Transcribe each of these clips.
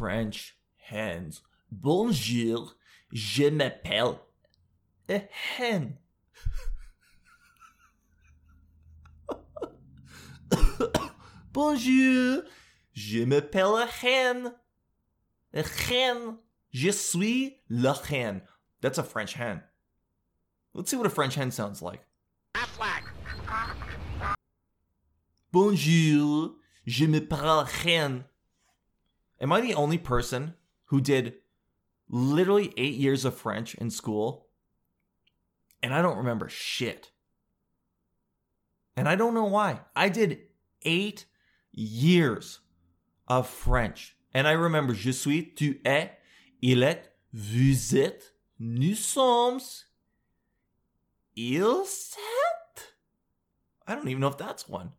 French hens. Bonjour, je m'appelle a hen. Bonjour, je m'appelle a hen. A hen. Je suis la hen. That's a French hen. Let's see what a French hen sounds like. Bonjour, je m'appelle hen. Am I the only person who did literally eight years of French in school and I don't remember shit? And I don't know why. I did eight years of French. And I remember je suis, tu es, il est, vous êtes, nous sommes, il s'est. I don't even know if that's one.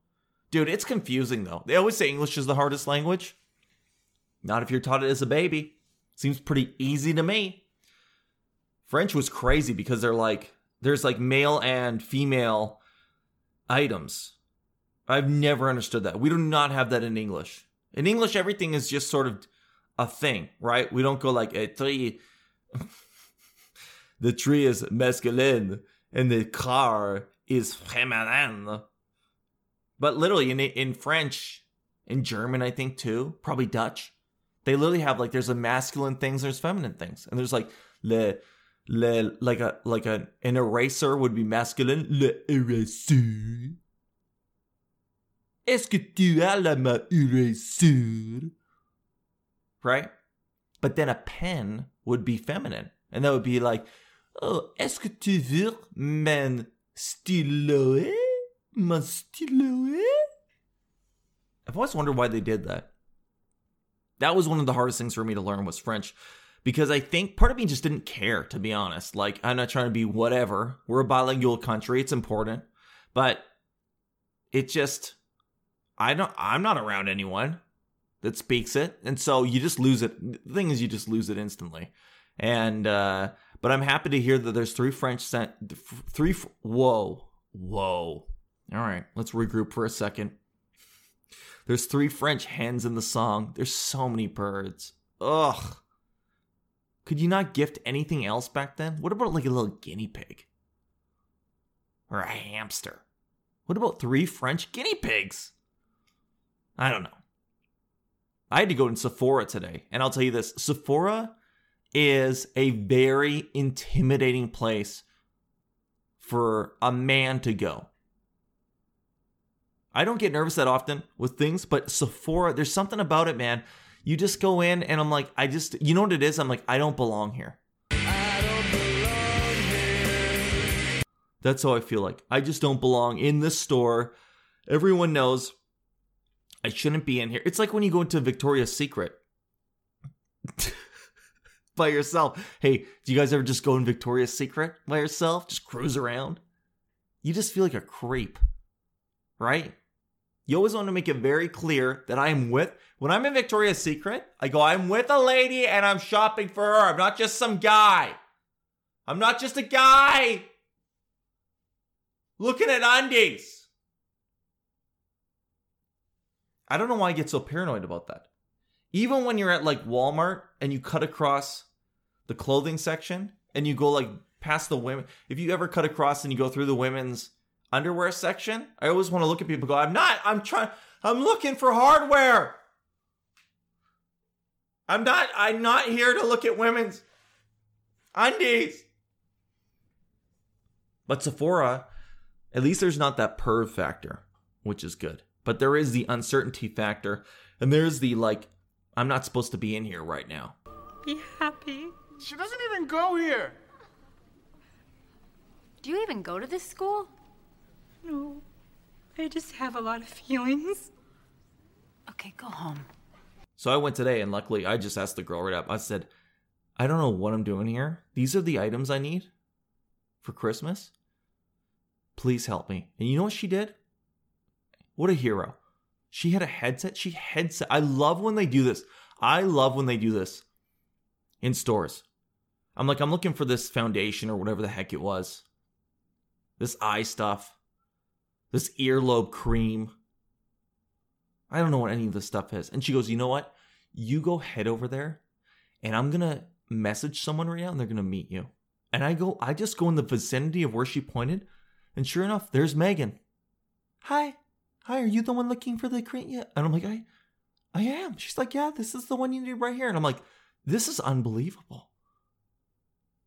Dude, it's confusing though. They always say English is the hardest language. Not if you're taught it as a baby. Seems pretty easy to me. French was crazy because they're like, there's like male and female items. I've never understood that. We do not have that in English. In English, everything is just sort of a thing, right? We don't go like a tree. the tree is masculine and the car is feminine. But literally in in French, in German, I think too, probably Dutch, they literally have like there's a masculine things, there's feminine things, and there's like le le like a like a an eraser would be masculine, le eraser. Est-ce que tu as la main eraser? Right? But then a pen would be feminine. And that would be like, oh, est-ce que tu veux mon stylo? Mon stylo? I've always wondered why they did that. That was one of the hardest things for me to learn was French because I think part of me just didn't care, to be honest. Like, I'm not trying to be whatever. We're a bilingual country, it's important. But it just, I don't, I'm not around anyone that speaks it. And so you just lose it. The thing is, you just lose it instantly. And, uh, but I'm happy to hear that there's three French sent, three, whoa, whoa. All right, let's regroup for a second. There's three French hens in the song. There's so many birds. Ugh. Could you not gift anything else back then? What about like a little guinea pig? Or a hamster? What about three French guinea pigs? I don't know. I had to go to Sephora today, and I'll tell you this Sephora is a very intimidating place for a man to go. I don't get nervous that often with things, but Sephora, there's something about it, man. You just go in and I'm like, I just, you know what it is? I'm like, I don't belong here. That's how I feel like. I just don't belong in this store. Everyone knows I shouldn't be in here. It's like when you go into Victoria's Secret by yourself. Hey, do you guys ever just go in Victoria's Secret by yourself? Just cruise around? You just feel like a creep, right? You always want to make it very clear that I am with, when I'm in Victoria's Secret, I go, I'm with a lady and I'm shopping for her. I'm not just some guy. I'm not just a guy looking at undies. I don't know why I get so paranoid about that. Even when you're at like Walmart and you cut across the clothing section and you go like past the women, if you ever cut across and you go through the women's underwear section, I always want to look at people go, I'm not, I'm trying, I'm looking for hardware. I'm not, I'm not here to look at women's undies. But Sephora, at least there's not that perv factor, which is good. But there is the uncertainty factor, and there's the like, I'm not supposed to be in here right now. Be happy. She doesn't even go here. Do you even go to this school? No. I just have a lot of feelings. Okay, go home. So I went today, and luckily I just asked the girl right up. I said, I don't know what I'm doing here. These are the items I need for Christmas. Please help me. And you know what she did? What a hero. She had a headset. She headset. I love when they do this. I love when they do this in stores. I'm like, I'm looking for this foundation or whatever the heck it was. This eye stuff. This earlobe cream. I don't know what any of this stuff is. And she goes, You know what? you go head over there and I'm going to message someone right now and they're going to meet you. And I go, I just go in the vicinity of where she pointed. And sure enough, there's Megan. Hi. Hi, are you the one looking for the cream yet? And I'm like, I, I am. She's like, yeah, this is the one you need right here. And I'm like, this is unbelievable.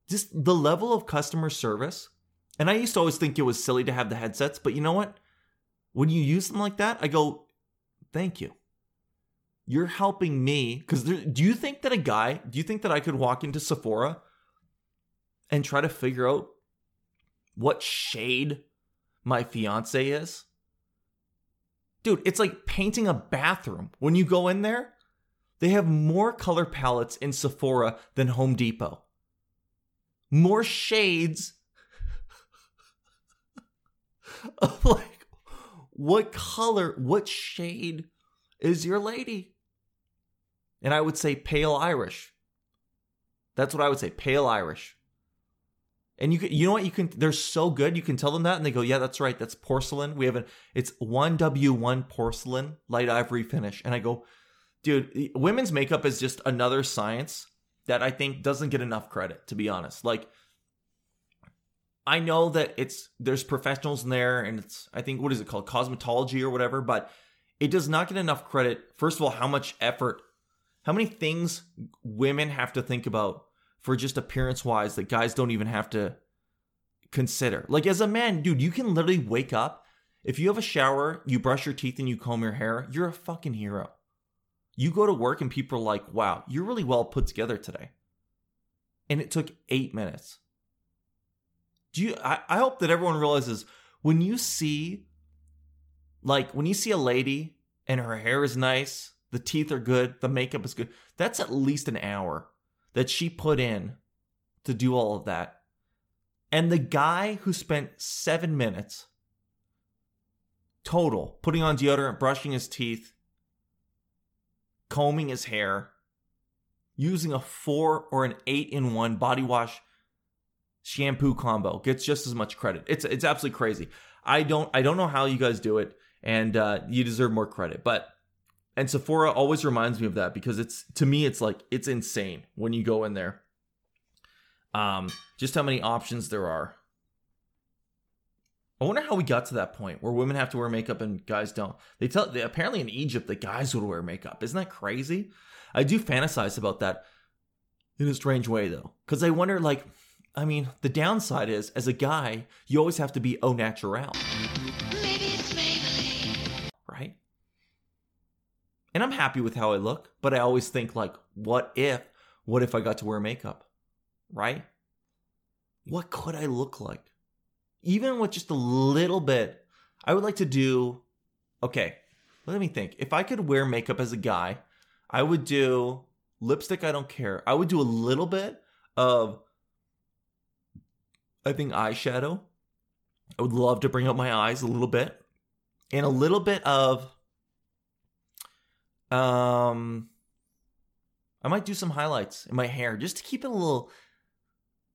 Just the level of customer service. And I used to always think it was silly to have the headsets, but you know what? When you use them like that, I go, thank you. You're helping me. Because do you think that a guy, do you think that I could walk into Sephora and try to figure out what shade my fiance is? Dude, it's like painting a bathroom. When you go in there, they have more color palettes in Sephora than Home Depot. More shades of like what color, what shade is your lady? And I would say pale Irish. That's what I would say, pale Irish. And you you know what you can they're so good you can tell them that and they go yeah that's right that's porcelain we have an it's 1W1 porcelain light ivory finish and I go dude women's makeup is just another science that I think doesn't get enough credit to be honest like I know that it's there's professionals in there and it's I think what is it called cosmetology or whatever but it does not get enough credit first of all how much effort how many things women have to think about for just appearance wise that guys don't even have to consider. Like as a man, dude, you can literally wake up. If you have a shower, you brush your teeth and you comb your hair, you're a fucking hero. You go to work and people are like, wow, you're really well put together today. And it took eight minutes. Do you I, I hope that everyone realizes when you see like when you see a lady and her hair is nice, the teeth are good, the makeup is good, that's at least an hour that she put in to do all of that. And the guy who spent seven minutes total putting on deodorant, brushing his teeth, combing his hair, using a four or an eight in one body wash shampoo combo gets just as much credit. It's it's absolutely crazy. I don't I don't know how you guys do it, and uh, you deserve more credit. But and Sephora always reminds me of that because it's to me it's like it's insane when you go in there. Um, just how many options there are. I wonder how we got to that point where women have to wear makeup and guys don't. They tell they, apparently in Egypt the guys would wear makeup. Isn't that crazy? I do fantasize about that in a strange way though, because I wonder like, I mean, the downside is as a guy you always have to be au naturel, right? And I'm happy with how I look, but I always think like, what if, what if I got to wear makeup, right? What could I look like? Even with just a little bit, I would like to do. Okay, let me think. If I could wear makeup as a guy, I would do lipstick. I don't care. I would do a little bit of, I think eyeshadow. I would love to bring out my eyes a little bit, and a little bit of um, I might do some highlights in my hair just to keep it a little,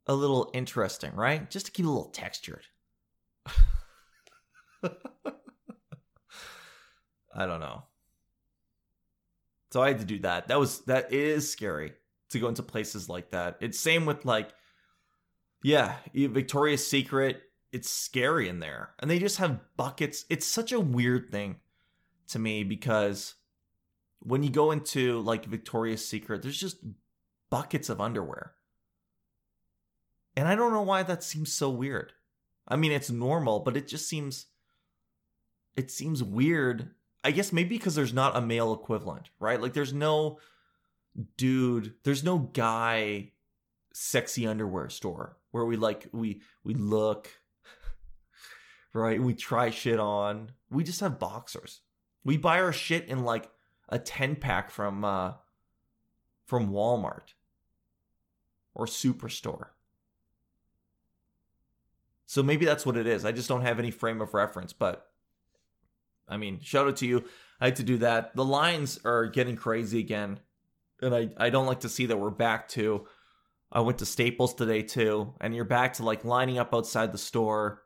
a little interesting, right? Just to keep it a little textured. I don't know. So I had to do that. That was that is scary to go into places like that. It's same with like, yeah, Victoria's Secret. It's scary in there, and they just have buckets. It's such a weird thing to me because when you go into like Victoria's Secret, there's just buckets of underwear. And I don't know why that seems so weird. I mean, it's normal, but it just seems it seems weird. I guess maybe because there's not a male equivalent, right? Like there's no dude, there's no guy sexy underwear store where we like we we look right, we try shit on. We just have boxers. We buy our shit in like a 10 pack from uh from Walmart or Superstore. So maybe that's what it is. I just don't have any frame of reference, but I mean, shout out to you. I had to do that. The lines are getting crazy again. And I, I don't like to see that we're back to I went to Staples today too, and you're back to like lining up outside the store,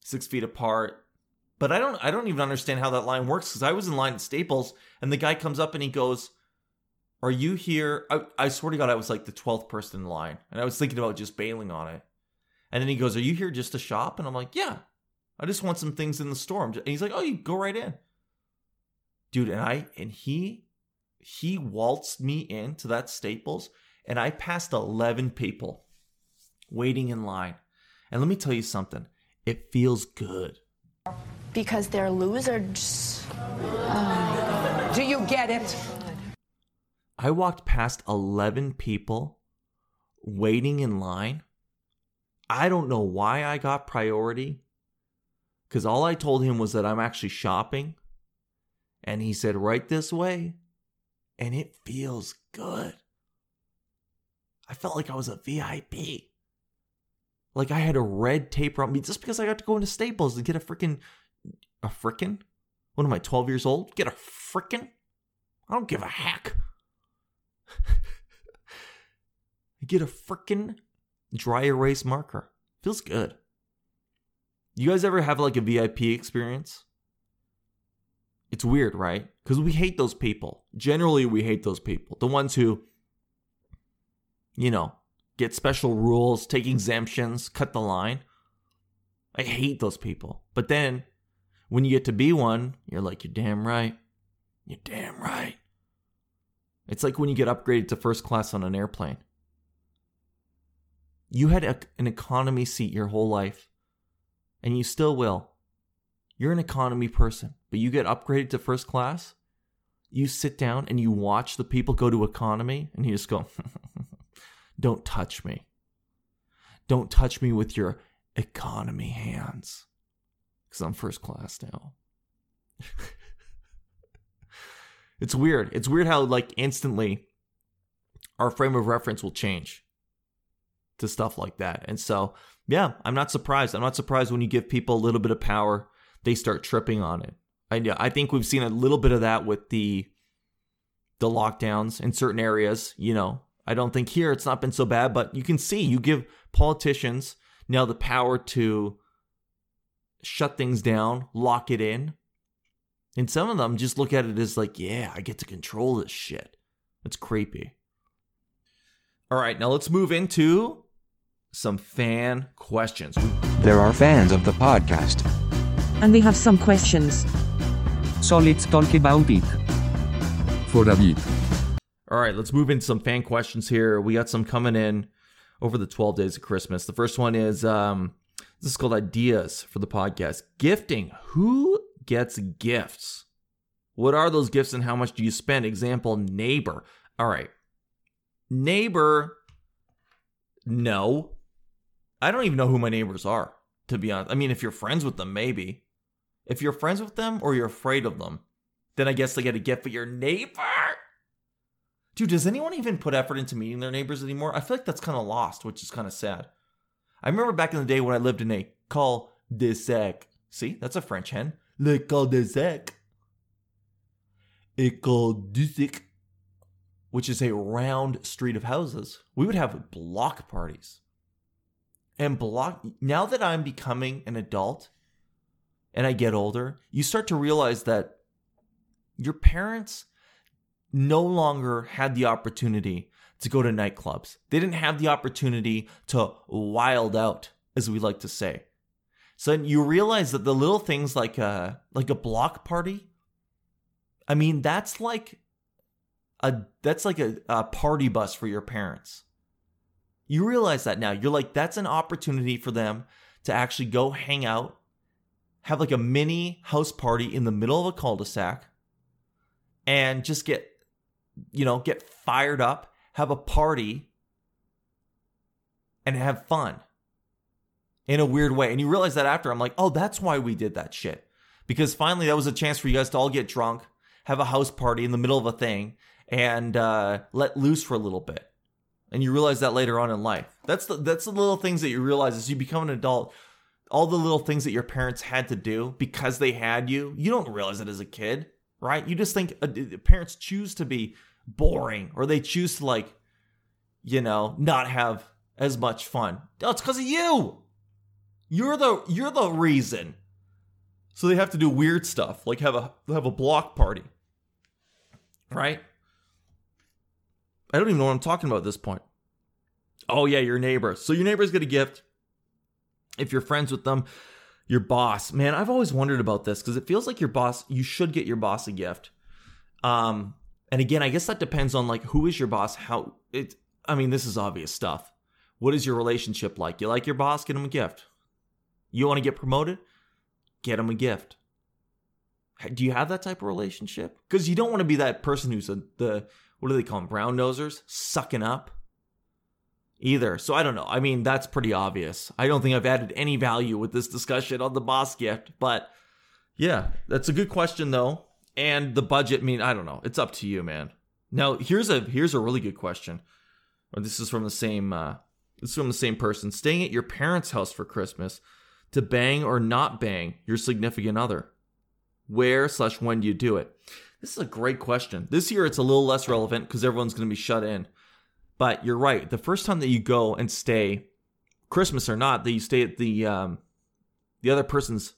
six feet apart, but I don't I don't even understand how that line works because I was in line at Staples and the guy comes up and he goes, Are you here? I, I swear to God, I was like the 12th person in line. And I was thinking about just bailing on it. And then he goes, Are you here just to shop? And I'm like, Yeah. I just want some things in the store. And he's like, Oh, you go right in. Dude, and I and he he waltzed me into that Staples and I passed 11 people waiting in line. And let me tell you something. It feels good. Because they're losers. Do you get it? I walked past 11 people waiting in line. I don't know why I got priority because all I told him was that I'm actually shopping. And he said, right this way. And it feels good. I felt like I was a VIP. Like I had a red tape around me just because I got to go into Staples and get a freaking, a frickin'? What am I, 12 years old? Get a frickin'? I don't give a heck. Get a frickin' dry erase marker. Feels good. You guys ever have like a VIP experience? It's weird, right? Because we hate those people. Generally, we hate those people. The ones who, you know, get special rules, take exemptions, cut the line. I hate those people. But then when you get to be one, you're like, you're damn right. You're damn right. It's like when you get upgraded to first class on an airplane. You had a, an economy seat your whole life, and you still will. You're an economy person, but you get upgraded to first class. You sit down and you watch the people go to economy, and you just go, Don't touch me. Don't touch me with your economy hands. Because I'm first class now. it's weird. It's weird how, like, instantly our frame of reference will change to stuff like that. And so, yeah, I'm not surprised. I'm not surprised when you give people a little bit of power, they start tripping on it. I I think we've seen a little bit of that with the the lockdowns in certain areas, you know. I don't think here it's not been so bad, but you can see you give politicians now the power to shut things down, lock it in. And some of them just look at it as like, yeah, I get to control this shit. It's creepy. All right, now let's move into some fan questions. There are fans of the podcast. And we have some questions. So let's talk about it. For a bit. All right, let's move into some fan questions here. We got some coming in over the 12 days of Christmas. The first one is um, this is called Ideas for the podcast. Gifting. Who gets gifts? What are those gifts and how much do you spend? Example, neighbor. All right. Neighbor, no. I don't even know who my neighbors are, to be honest. I mean, if you're friends with them, maybe. If you're friends with them or you're afraid of them, then I guess they get a gift for your neighbor. Dude, does anyone even put effort into meeting their neighbors anymore? I feel like that's kind of lost, which is kind of sad. I remember back in the day when I lived in a cul de sac. See, that's a French hen. Le cul de sac. A cul de which is a round street of houses. We would have block parties. And block, now that I'm becoming an adult and I get older, you start to realize that your parents no longer had the opportunity to go to nightclubs. They didn't have the opportunity to wild out, as we like to say. So then you realize that the little things like a like a block party, I mean, that's like a that's like a, a party bus for your parents. You realize that now. You're like, that's an opportunity for them to actually go hang out, have like a mini house party in the middle of a cul-de-sac, and just get you know, get fired up, have a party, and have fun in a weird way. And you realize that after, I'm like, oh, that's why we did that shit. Because finally, that was a chance for you guys to all get drunk, have a house party in the middle of a thing, and uh, let loose for a little bit. And you realize that later on in life. That's the that's the little things that you realize as you become an adult. All the little things that your parents had to do because they had you. You don't realize it as a kid, right? You just think uh, parents choose to be boring or they choose to like you know not have as much fun no it's because of you you're the you're the reason so they have to do weird stuff like have a have a block party right I don't even know what I'm talking about at this point. Oh yeah, your neighbor. So your neighbor's get a gift. If you're friends with them, your boss. Man, I've always wondered about this because it feels like your boss. You should get your boss a gift. Um, and again, I guess that depends on like who is your boss. How it. I mean, this is obvious stuff. What is your relationship like? You like your boss? Get him a gift. You want to get promoted? Get him a gift. Do you have that type of relationship? Because you don't want to be that person who's a, the what do they call them? Brown nosers sucking up. Either. So I don't know. I mean, that's pretty obvious. I don't think I've added any value with this discussion on the boss gift, but yeah, that's a good question though. And the budget, I mean, I don't know. It's up to you, man. Now, here's a here's a really good question. This is from the same uh this is from the same person. Staying at your parents' house for Christmas to bang or not bang your significant other. Where slash when do you do it? This is a great question. This year it's a little less relevant because everyone's going to be shut in. But you're right. The first time that you go and stay, Christmas or not, that you stay at the um, the other person's,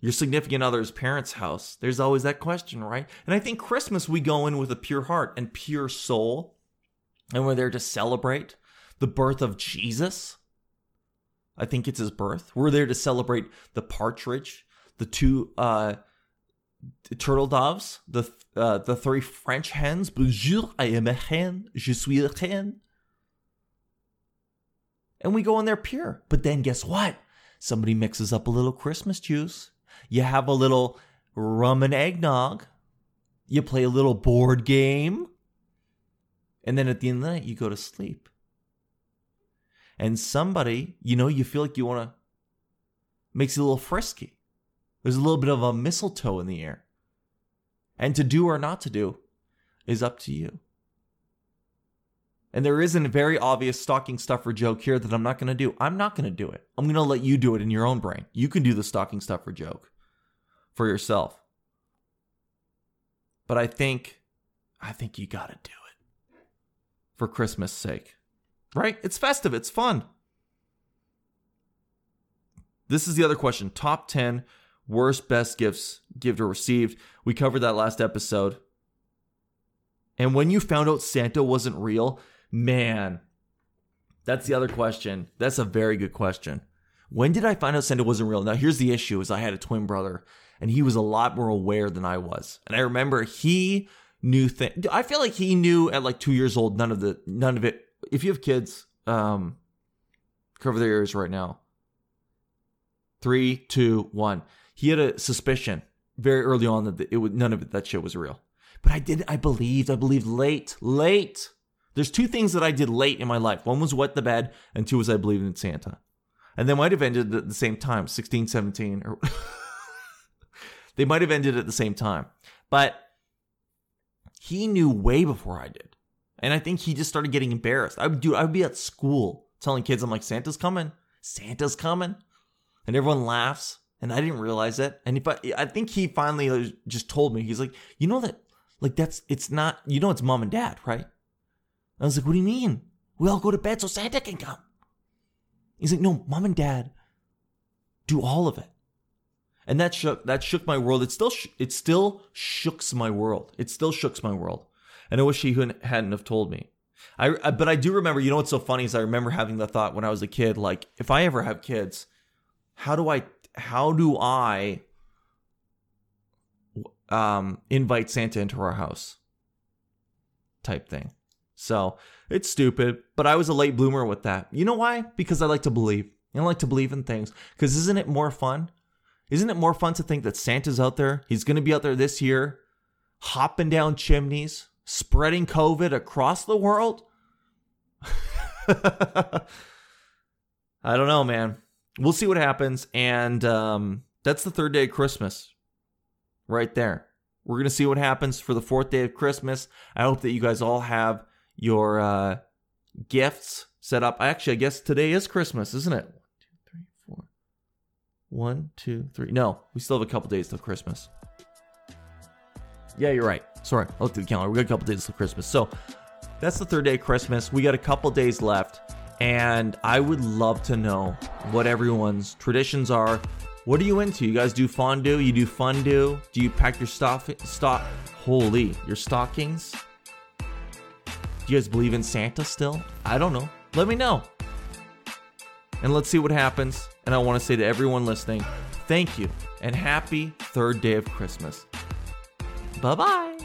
your significant other's parents' house, there's always that question, right? And I think Christmas we go in with a pure heart and pure soul, and we're there to celebrate the birth of Jesus. I think it's his birth. We're there to celebrate the partridge, the two uh, turtle doves, the uh, the three French hens. Bonjour, I am a hen. Je suis a hen. And we go in there pure. But then guess what? Somebody mixes up a little Christmas juice. You have a little rum and eggnog. You play a little board game. And then at the end of the night, you go to sleep. And somebody, you know, you feel like you want to, makes you a little frisky. There's a little bit of a mistletoe in the air. And to do or not to do is up to you. And there isn't a very obvious stocking stuffer joke here that I'm not going to do. I'm not going to do it. I'm going to let you do it in your own brain. You can do the stocking stuffer joke for yourself. But I think, I think you got to do it for Christmas' sake. Right? It's festive. It's fun. This is the other question. Top 10 worst best gifts gift or received. We covered that last episode. And when you found out Santa wasn't real, man, that's the other question. That's a very good question. When did I find out Santa wasn't real? Now here's the issue is I had a twin brother and he was a lot more aware than I was. And I remember he knew things. I feel like he knew at like 2 years old none of the none of it. If you have kids, um cover their ears right now. Three, two, one he had a suspicion very early on that it would none of it that shit was real. But I did I believed, I believed late, late. There's two things that I did late in my life. One was wet the bed, and two was I believed in Santa. And they might have ended at the same time, 16, 17, or they might have ended at the same time. But he knew way before I did. And I think he just started getting embarrassed. I would do I would be at school telling kids, I'm like, Santa's coming. Santa's coming. And everyone laughs and I didn't realize it. And if I, I think he finally uh, just told me, he's like, you know that, like that's, it's not, you know, it's mom and dad, right? I was like, what do you mean? We all go to bed so Santa can come. He's like, no, mom and dad do all of it. And that shook, that shook my world. It still, it still shooks my world. It still shooks my world. And I wish he hadn't have told me. I, I, but I do remember, you know what's so funny is I remember having the thought when I was a kid, like, if I ever have kids, how do I how do I um, invite Santa into our house? Type thing. So it's stupid, but I was a late bloomer with that. You know why? Because I like to believe. I like to believe in things. Because isn't it more fun? Isn't it more fun to think that Santa's out there? He's going to be out there this year, hopping down chimneys, spreading COVID across the world? I don't know, man we'll see what happens. And um, that's the third day of Christmas, right there. We're gonna see what happens for the fourth day of Christmas. I hope that you guys all have your uh, gifts set up. Actually, I guess today is Christmas, isn't it? One, two, three, four. One, two, three. No, we still have a couple days till Christmas. Yeah, you're right. Sorry, I looked at the calendar. We got a couple days till Christmas. So that's the third day of Christmas. We got a couple days left. And I would love to know what everyone's traditions are. What are you into? You guys do fondue? You do fondue? Do you pack your stuff stock holy, your stockings? Do you guys believe in Santa still? I don't know. Let me know. And let's see what happens. And I want to say to everyone listening, thank you and happy third day of Christmas. Bye bye.